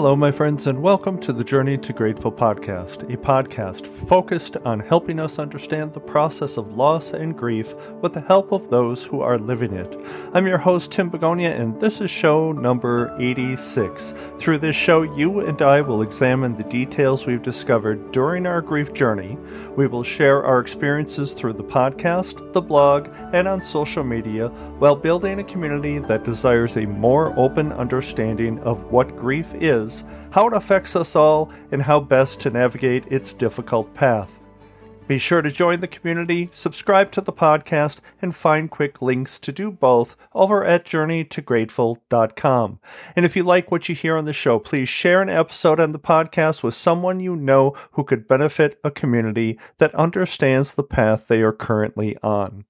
Hello, my friends, and welcome to the Journey to Grateful podcast, a podcast focused on helping us understand the process of loss and grief with the help of those who are living it. I'm your host, Tim Begonia, and this is show number 86. Through this show, you and I will examine the details we've discovered during our grief journey. We will share our experiences through the podcast, the blog, and on social media while building a community that desires a more open understanding of what grief is is, how it affects us all, and how best to navigate its difficult path. Be sure to join the community, subscribe to the podcast, and find quick links to do both over at journeytograteful.com. And if you like what you hear on the show, please share an episode on the podcast with someone you know who could benefit a community that understands the path they are currently on.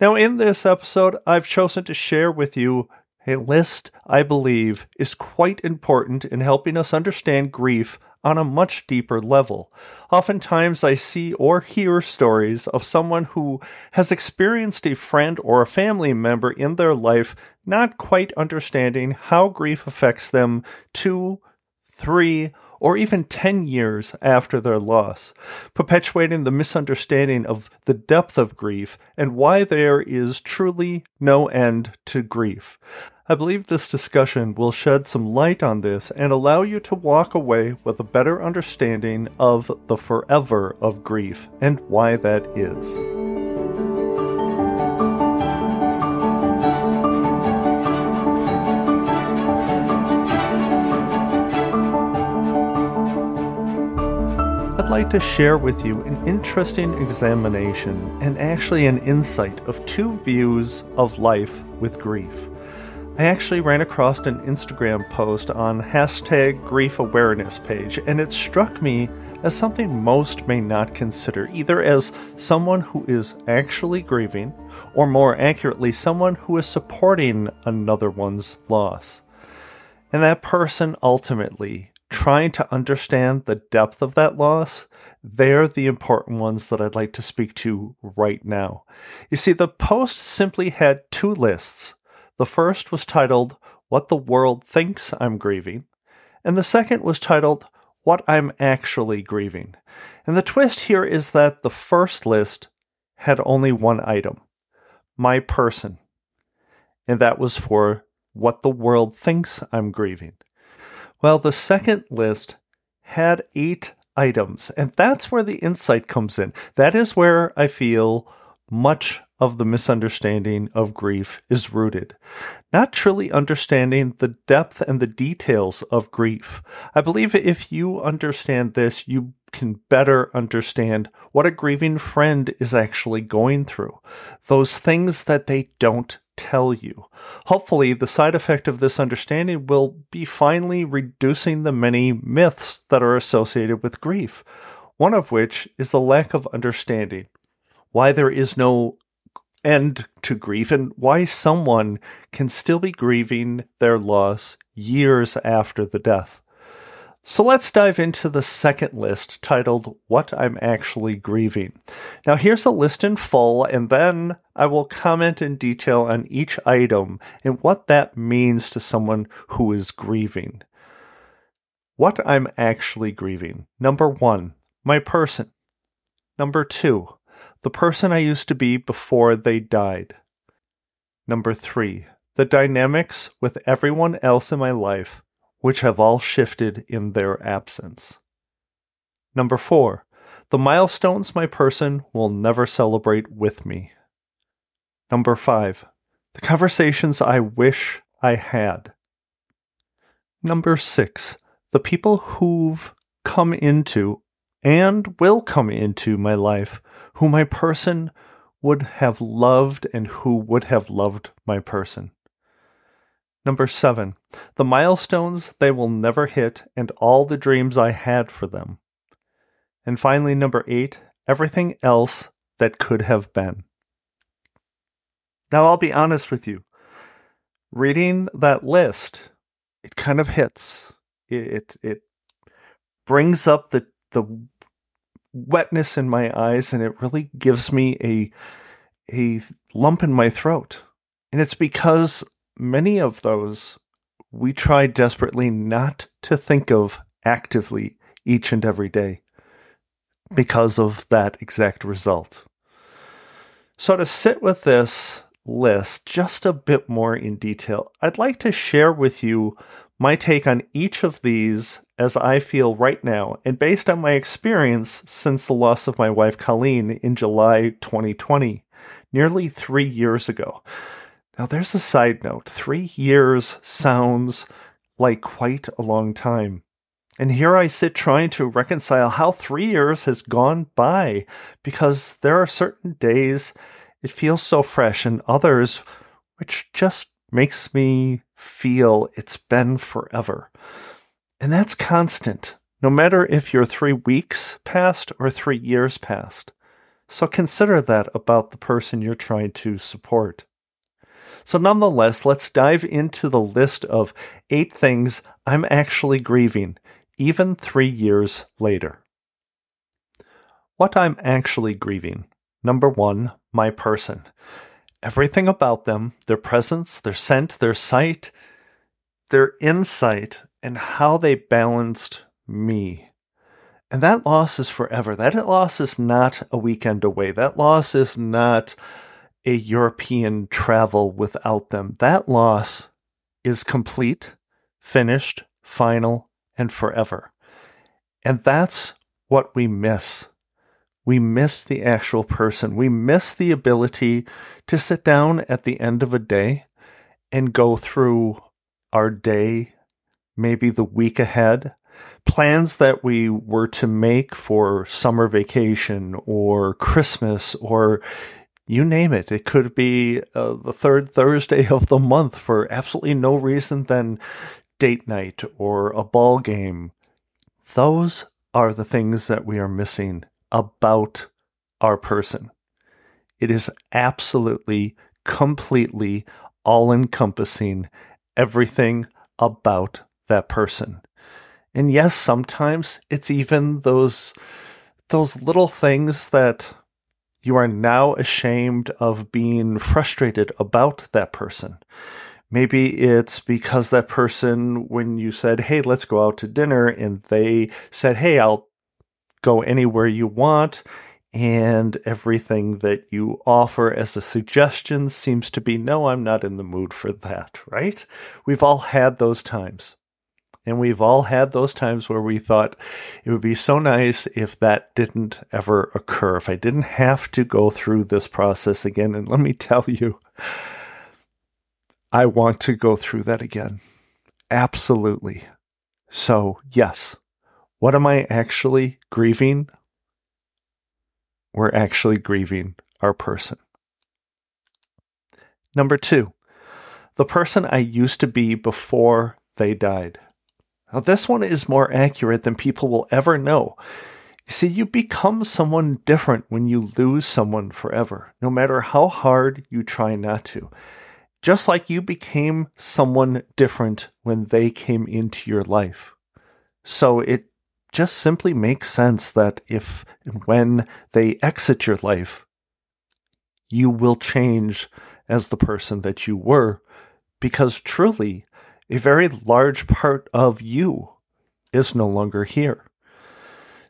Now, in this episode, I've chosen to share with you a list, I believe, is quite important in helping us understand grief on a much deeper level. Oftentimes, I see or hear stories of someone who has experienced a friend or a family member in their life not quite understanding how grief affects them two, three, or even 10 years after their loss, perpetuating the misunderstanding of the depth of grief and why there is truly no end to grief. I believe this discussion will shed some light on this and allow you to walk away with a better understanding of the forever of grief and why that is. I'd like to share with you an interesting examination and actually an insight of two views of life with grief. I actually ran across an Instagram post on hashtag grief awareness page, and it struck me as something most may not consider, either as someone who is actually grieving, or more accurately, someone who is supporting another one's loss. And that person ultimately trying to understand the depth of that loss, they're the important ones that I'd like to speak to right now. You see, the post simply had two lists the first was titled What the World Thinks I'm Grieving, and the second was titled What I'm Actually Grieving. And the twist here is that the first list had only one item my person, and that was for what the world thinks I'm grieving. Well, the second list had eight items, and that's where the insight comes in. That is where I feel much of the misunderstanding of grief is rooted. Not truly understanding the depth and the details of grief. I believe if you understand this, you can better understand what a grieving friend is actually going through. Those things that they don't tell you. Hopefully, the side effect of this understanding will be finally reducing the many myths that are associated with grief, one of which is the lack of understanding why there is no end to grief and why someone can still be grieving their loss years after the death. So let's dive into the second list titled What I'm Actually Grieving. Now, here's a list in full, and then I will comment in detail on each item and what that means to someone who is grieving. What I'm actually grieving. Number one, my person. Number two, the person I used to be before they died. Number three, the dynamics with everyone else in my life, which have all shifted in their absence. Number four, the milestones my person will never celebrate with me. Number five, the conversations I wish I had. Number six, the people who've come into and will come into my life who my person would have loved and who would have loved my person. Number seven, the milestones they will never hit and all the dreams I had for them. And finally, number eight, everything else that could have been. Now, I'll be honest with you. Reading that list, it kind of hits. It, it, brings up the, the wetness in my eyes and it really gives me a a lump in my throat. And it's because many of those we try desperately not to think of actively each and every day because of that exact result. So, to sit with this list just a bit more in detail, I'd like to share with you my take on each of these as I feel right now, and based on my experience since the loss of my wife Colleen in July 2020, nearly three years ago. Now, there's a side note three years sounds like quite a long time. And here I sit trying to reconcile how three years has gone by because there are certain days it feels so fresh and others which just makes me feel it's been forever. And that's constant, no matter if you're three weeks past or three years past. So consider that about the person you're trying to support. So, nonetheless, let's dive into the list of eight things I'm actually grieving, even three years later. What I'm actually grieving. Number one, my person. Everything about them, their presence, their scent, their sight, their insight, and how they balanced me. And that loss is forever. That loss is not a weekend away. That loss is not a European travel without them. That loss is complete, finished, final, and forever. And that's what we miss. We miss the actual person. We miss the ability to sit down at the end of a day and go through our day, maybe the week ahead, plans that we were to make for summer vacation or Christmas or you name it. It could be uh, the third Thursday of the month for absolutely no reason than date night or a ball game. Those are the things that we are missing about our person. It is absolutely, completely all encompassing everything about that person. And yes, sometimes it's even those those little things that you are now ashamed of being frustrated about that person. Maybe it's because that person, when you said, Hey, let's go out to dinner, and they said, Hey, I'll go anywhere you want. And everything that you offer as a suggestion seems to be, No, I'm not in the mood for that, right? We've all had those times. And we've all had those times where we thought it would be so nice if that didn't ever occur, if I didn't have to go through this process again. And let me tell you, I want to go through that again. Absolutely. So, yes, what am I actually grieving? We're actually grieving our person. Number two, the person I used to be before they died. Now, this one is more accurate than people will ever know. You see, you become someone different when you lose someone forever, no matter how hard you try not to. Just like you became someone different when they came into your life. So it just simply makes sense that if and when they exit your life, you will change as the person that you were, because truly, a very large part of you is no longer here.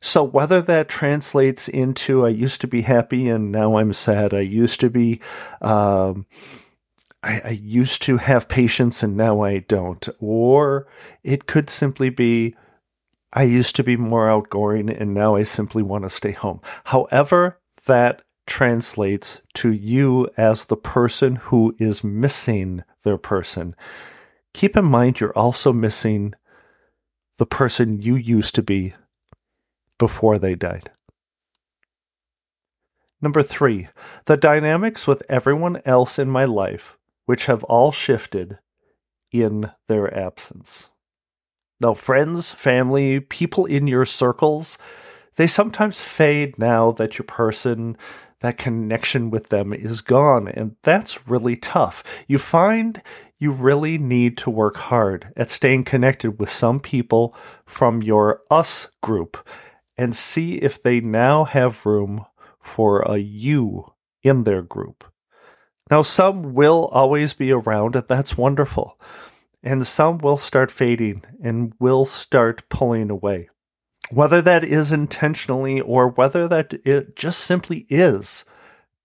So, whether that translates into I used to be happy and now I'm sad, I used to be, um, I, I used to have patience and now I don't, or it could simply be I used to be more outgoing and now I simply want to stay home. However, that translates to you as the person who is missing their person keep in mind you're also missing the person you used to be before they died. Number three, the dynamics with everyone else in my life, which have all shifted in their absence. Now, friends, family, people in your circles, they sometimes fade now that your person, that connection with them is gone. And that's really tough. You find you really need to work hard at staying connected with some people from your us group and see if they now have room for a you in their group. Now, some will always be around, and that's wonderful. and some will start fading and will start pulling away. Whether that is intentionally or whether that it just simply is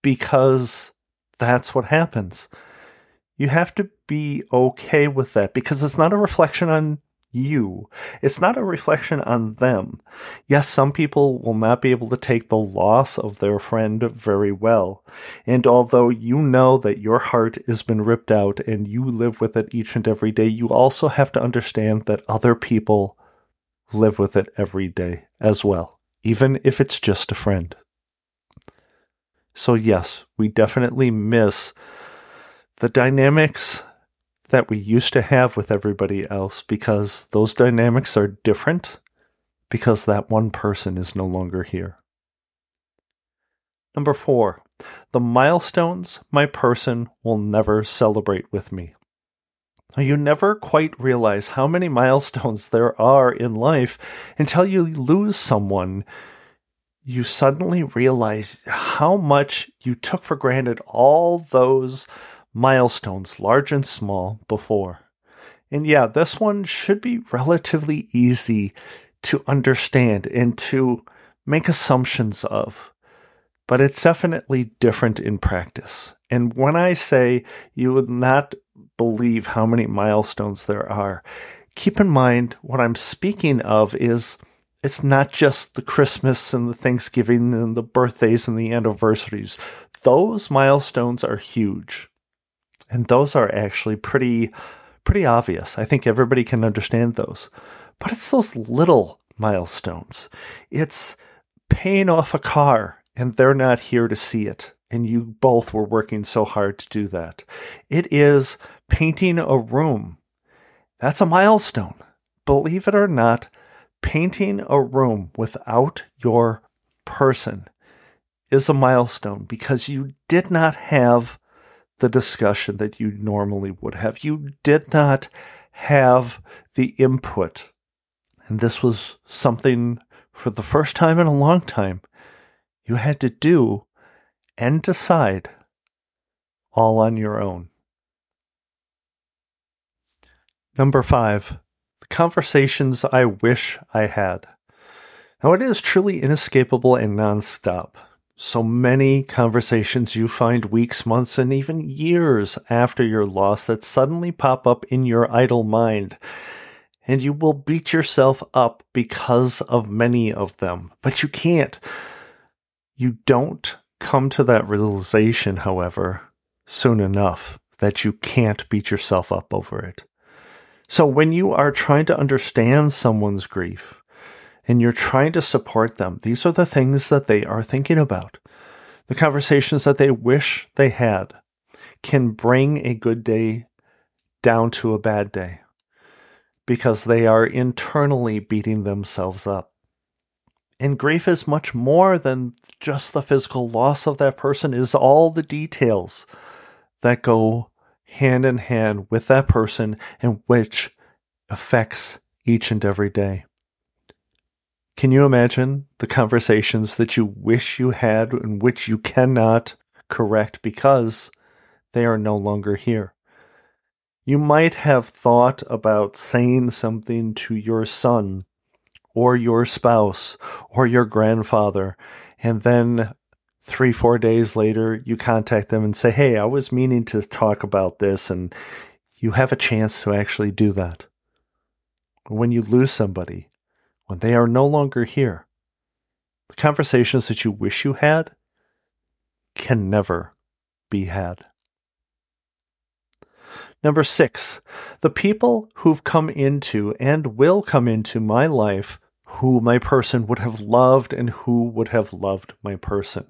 because that's what happens. You have to be okay with that because it's not a reflection on you. It's not a reflection on them. Yes, some people will not be able to take the loss of their friend very well. And although you know that your heart has been ripped out and you live with it each and every day, you also have to understand that other people live with it every day as well, even if it's just a friend. So, yes, we definitely miss the dynamics that we used to have with everybody else because those dynamics are different because that one person is no longer here. Number four, the milestones my person will never celebrate with me. You never quite realize how many milestones there are in life until you lose someone. You suddenly realize how much you took for granted all those milestones, large and small, before. And yeah, this one should be relatively easy to understand and to make assumptions of, but it's definitely different in practice. And when I say you would not believe how many milestones there are, keep in mind what I'm speaking of is it's not just the Christmas and the Thanksgiving and the birthdays and the anniversaries. Those milestones are huge. And those are actually pretty pretty obvious. I think everybody can understand those. But it's those little milestones. It's paying off a car and they're not here to see it. And you both were working so hard to do that. It is painting a room. That's a milestone. Believe it or not, painting a room without your person is a milestone because you did not have the discussion that you normally would have. You did not have the input. And this was something for the first time in a long time you had to do and decide all on your own. Number five, the conversations I wish I had. Now, it is truly inescapable and nonstop so many conversations you find weeks, months, and even years after your loss that suddenly pop up in your idle mind. And you will beat yourself up because of many of them, but you can't. You don't come to that realization, however, soon enough that you can't beat yourself up over it. So when you are trying to understand someone's grief, and you're trying to support them, these are the things that they are thinking about. The conversations that they wish they had can bring a good day down to a bad day because they are internally beating themselves up. And grief is much more than just the physical loss of that person, is all the details that go hand in hand with that person and which affects each and every day. Can you imagine the conversations that you wish you had and which you cannot correct because they are no longer here? You might have thought about saying something to your son or your spouse or your grandfather, and then three, four days later, you contact them and say, Hey, I was meaning to talk about this, and you have a chance to actually do that. When you lose somebody, when they are no longer here. The conversations that you wish you had can never be had. Number six, the people who've come into and will come into my life who my person would have loved and who would have loved my person.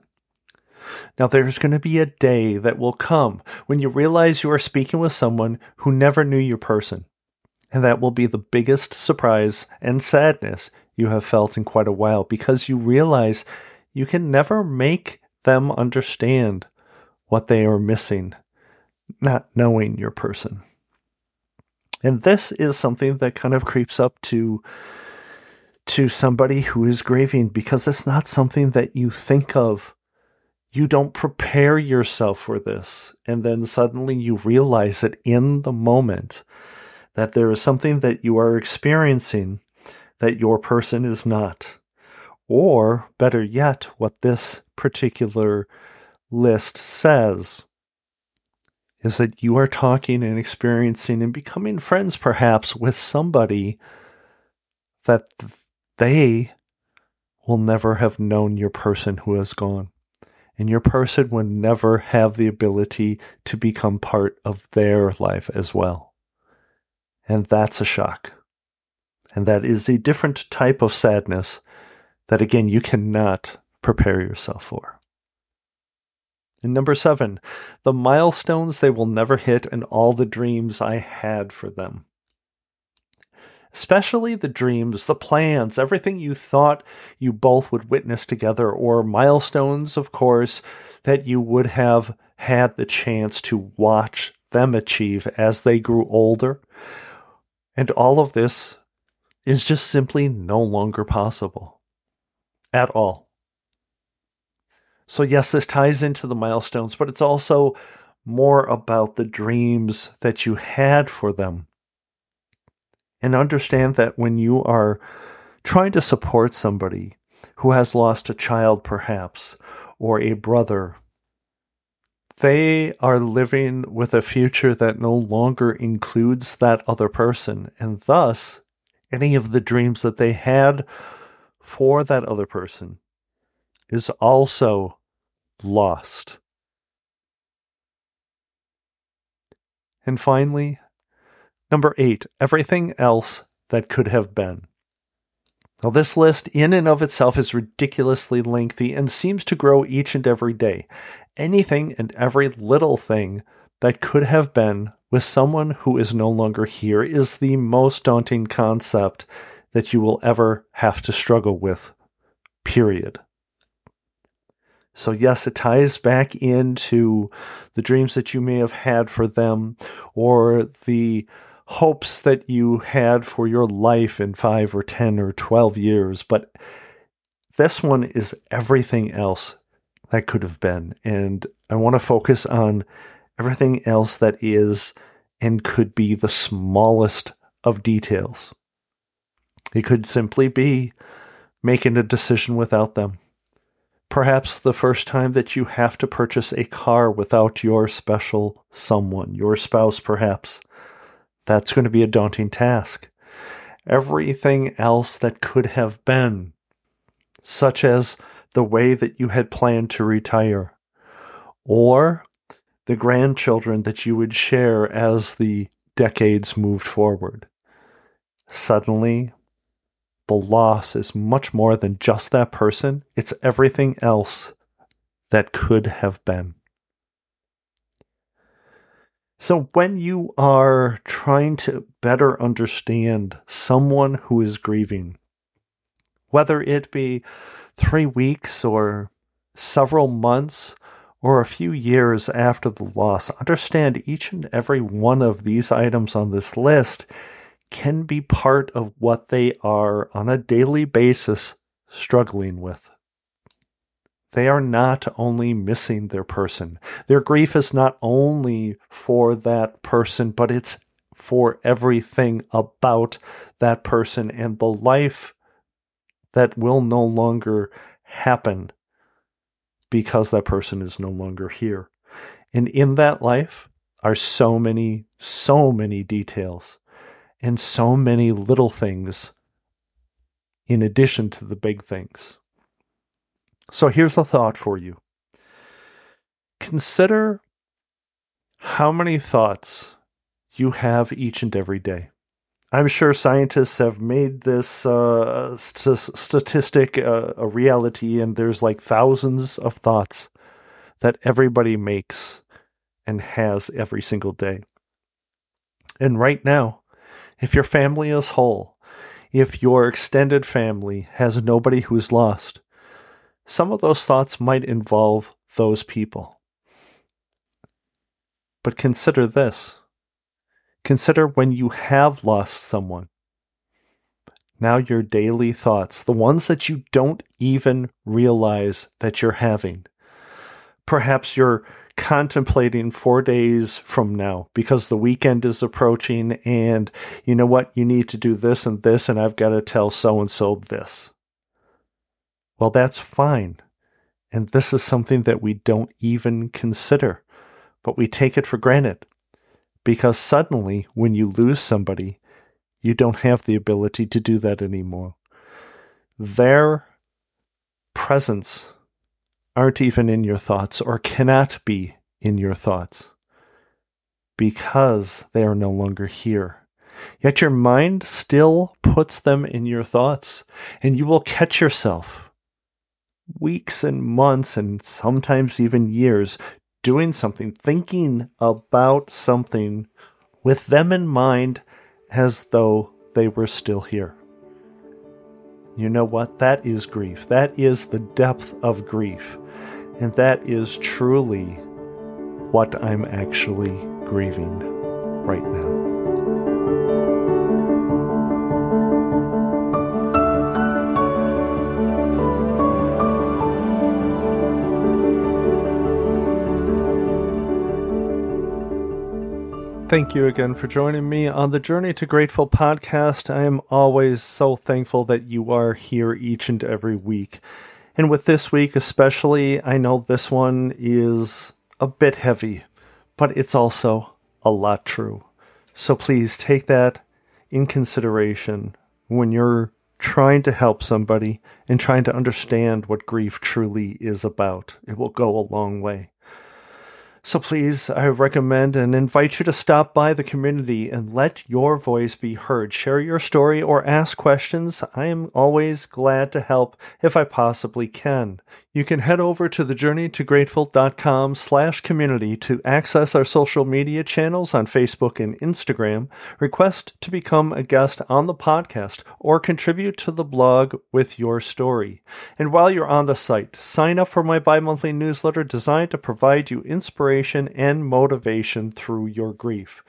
Now, there's going to be a day that will come when you realize you are speaking with someone who never knew your person. And that will be the biggest surprise and sadness you have felt in quite a while because you realize you can never make them understand what they are missing, not knowing your person. And this is something that kind of creeps up to to somebody who is grieving because it's not something that you think of. You don't prepare yourself for this. And then suddenly you realize it in the moment that there is something that you are experiencing that your person is not. Or, better yet, what this particular list says is that you are talking and experiencing and becoming friends, perhaps, with somebody that they will never have known your person who has gone. And your person would never have the ability to become part of their life as well. And that's a shock. And that is a different type of sadness that, again, you cannot prepare yourself for. And number seven, the milestones they will never hit and all the dreams I had for them. Especially the dreams, the plans, everything you thought you both would witness together, or milestones, of course, that you would have had the chance to watch them achieve as they grew older. And all of this is just simply no longer possible at all. So, yes, this ties into the milestones, but it's also more about the dreams that you had for them. And understand that when you are trying to support somebody who has lost a child, perhaps, or a brother, they are living with a future that no longer includes that other person. And thus, any of the dreams that they had for that other person is also lost. And finally, number eight, everything else that could have been. Now, this list in and of itself is ridiculously lengthy and seems to grow each and every day. Anything and every little thing that could have been with someone who is no longer here is the most daunting concept that you will ever have to struggle with, period. So, yes, it ties back into the dreams that you may have had for them or the hopes that you had for your life in five or 10 or 12 years. But this one is everything else that could have been. And I want to focus on everything else that is and could be the smallest of details. It could simply be making a decision without them Perhaps the first time that you have to purchase a car without your special someone, your spouse, perhaps. That's going to be a daunting task. Everything else that could have been, such as the way that you had planned to retire, or the grandchildren that you would share as the decades moved forward. Suddenly, the loss is much more than just that person, it's everything else that could have been. So, when you are trying to better understand someone who is grieving, whether it be three weeks or several months or a few years after the loss, understand each and every one of these items on this list can be part of what they are on a daily basis struggling with. They are not only missing their person. Their grief is not only for that person, but it's for everything about that person and the life that will no longer happen because that person is no longer here. And in that life are so many, so many details and so many little things in addition to the big things. So here's a thought for you consider how many thoughts you have each and every day. I'm sure scientists have made this uh, st- statistic uh, a reality, and there's like thousands of thoughts that everybody makes and has every single day. And right now, if your family is whole, if your extended family has nobody who's lost, some of those thoughts might involve those people. But consider this consider when you have lost someone. Now, your daily thoughts, the ones that you don't even realize that you're having, Perhaps you're contemplating four days from now because the weekend is approaching and you know what? You need to do this and this, and I've got to tell so and so this. Well, that's fine. And this is something that we don't even consider, but we take it for granted because suddenly when you lose somebody, you don't have the ability to do that anymore. Their presence aren't even in your thoughts or cannot be in your thoughts because they are no longer here. Yet your mind still puts them in your thoughts, and you will catch yourself weeks and months and sometimes even years doing something, thinking about something with them in mind as though they were still here. You know what? That is grief. That is the depth of grief. And that is truly what I'm actually grieving right now. Thank you again for joining me on the Journey to Grateful podcast. I am always so thankful that you are here each and every week. And with this week especially, I know this one is a bit heavy, but it's also a lot true. So please take that in consideration when you're trying to help somebody and trying to understand what grief truly is about. It will go a long way. So please, I recommend and invite you to stop by the community and let your voice be heard. Share your story or ask questions. I am always glad to help if I possibly can. You can head over to thejourneytograteful.com slash community to access our social media channels on Facebook and Instagram, request to become a guest on the podcast, or contribute to the blog with your story. And while you're on the site, sign up for my bi-monthly newsletter designed to provide you inspiration and motivation through your grief.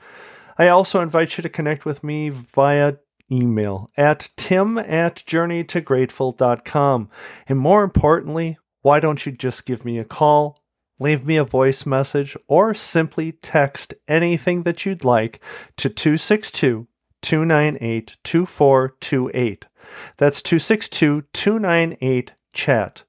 I also invite you to connect with me via email at tim at journeytograteful.com. And more importantly, why don't you just give me a call, leave me a voice message, or simply text anything that you'd like to 262 298 2428. That's 262 298 chat.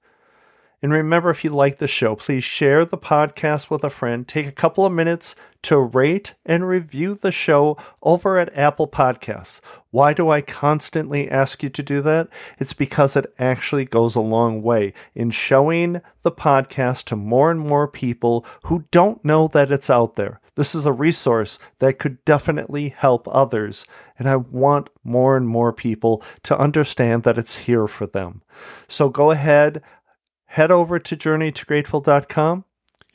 And remember, if you like the show, please share the podcast with a friend. Take a couple of minutes to rate and review the show over at Apple Podcasts. Why do I constantly ask you to do that? It's because it actually goes a long way in showing the podcast to more and more people who don't know that it's out there. This is a resource that could definitely help others, and I want more and more people to understand that it's here for them. So go ahead, head over to journeytograteful.com.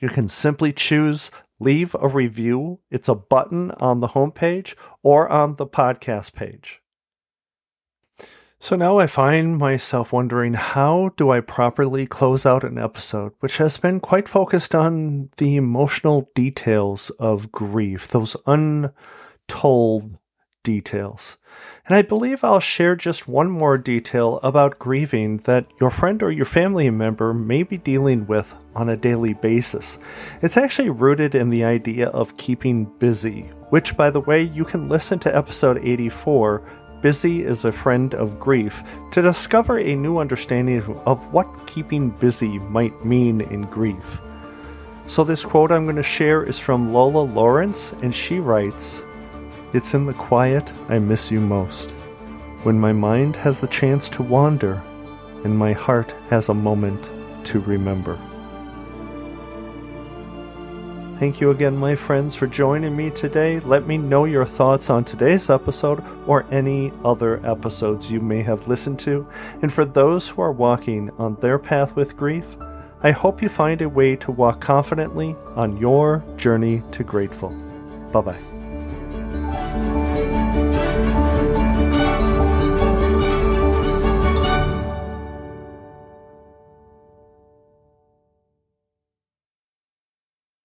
You can simply choose leave a review. It's a button on the homepage or on the podcast page. So now I find myself wondering how do I properly close out an episode which has been quite focused on the emotional details of grief, those untold details. And I believe I'll share just one more detail about grieving that your friend or your family member may be dealing with on a daily basis. It's actually rooted in the idea of keeping busy, which, by the way, you can listen to episode 84. Busy is a friend of grief to discover a new understanding of what keeping busy might mean in grief. So, this quote I'm going to share is from Lola Lawrence, and she writes, it's in the quiet I miss you most, when my mind has the chance to wander and my heart has a moment to remember. Thank you again, my friends, for joining me today. Let me know your thoughts on today's episode or any other episodes you may have listened to. And for those who are walking on their path with grief, I hope you find a way to walk confidently on your journey to grateful. Bye bye.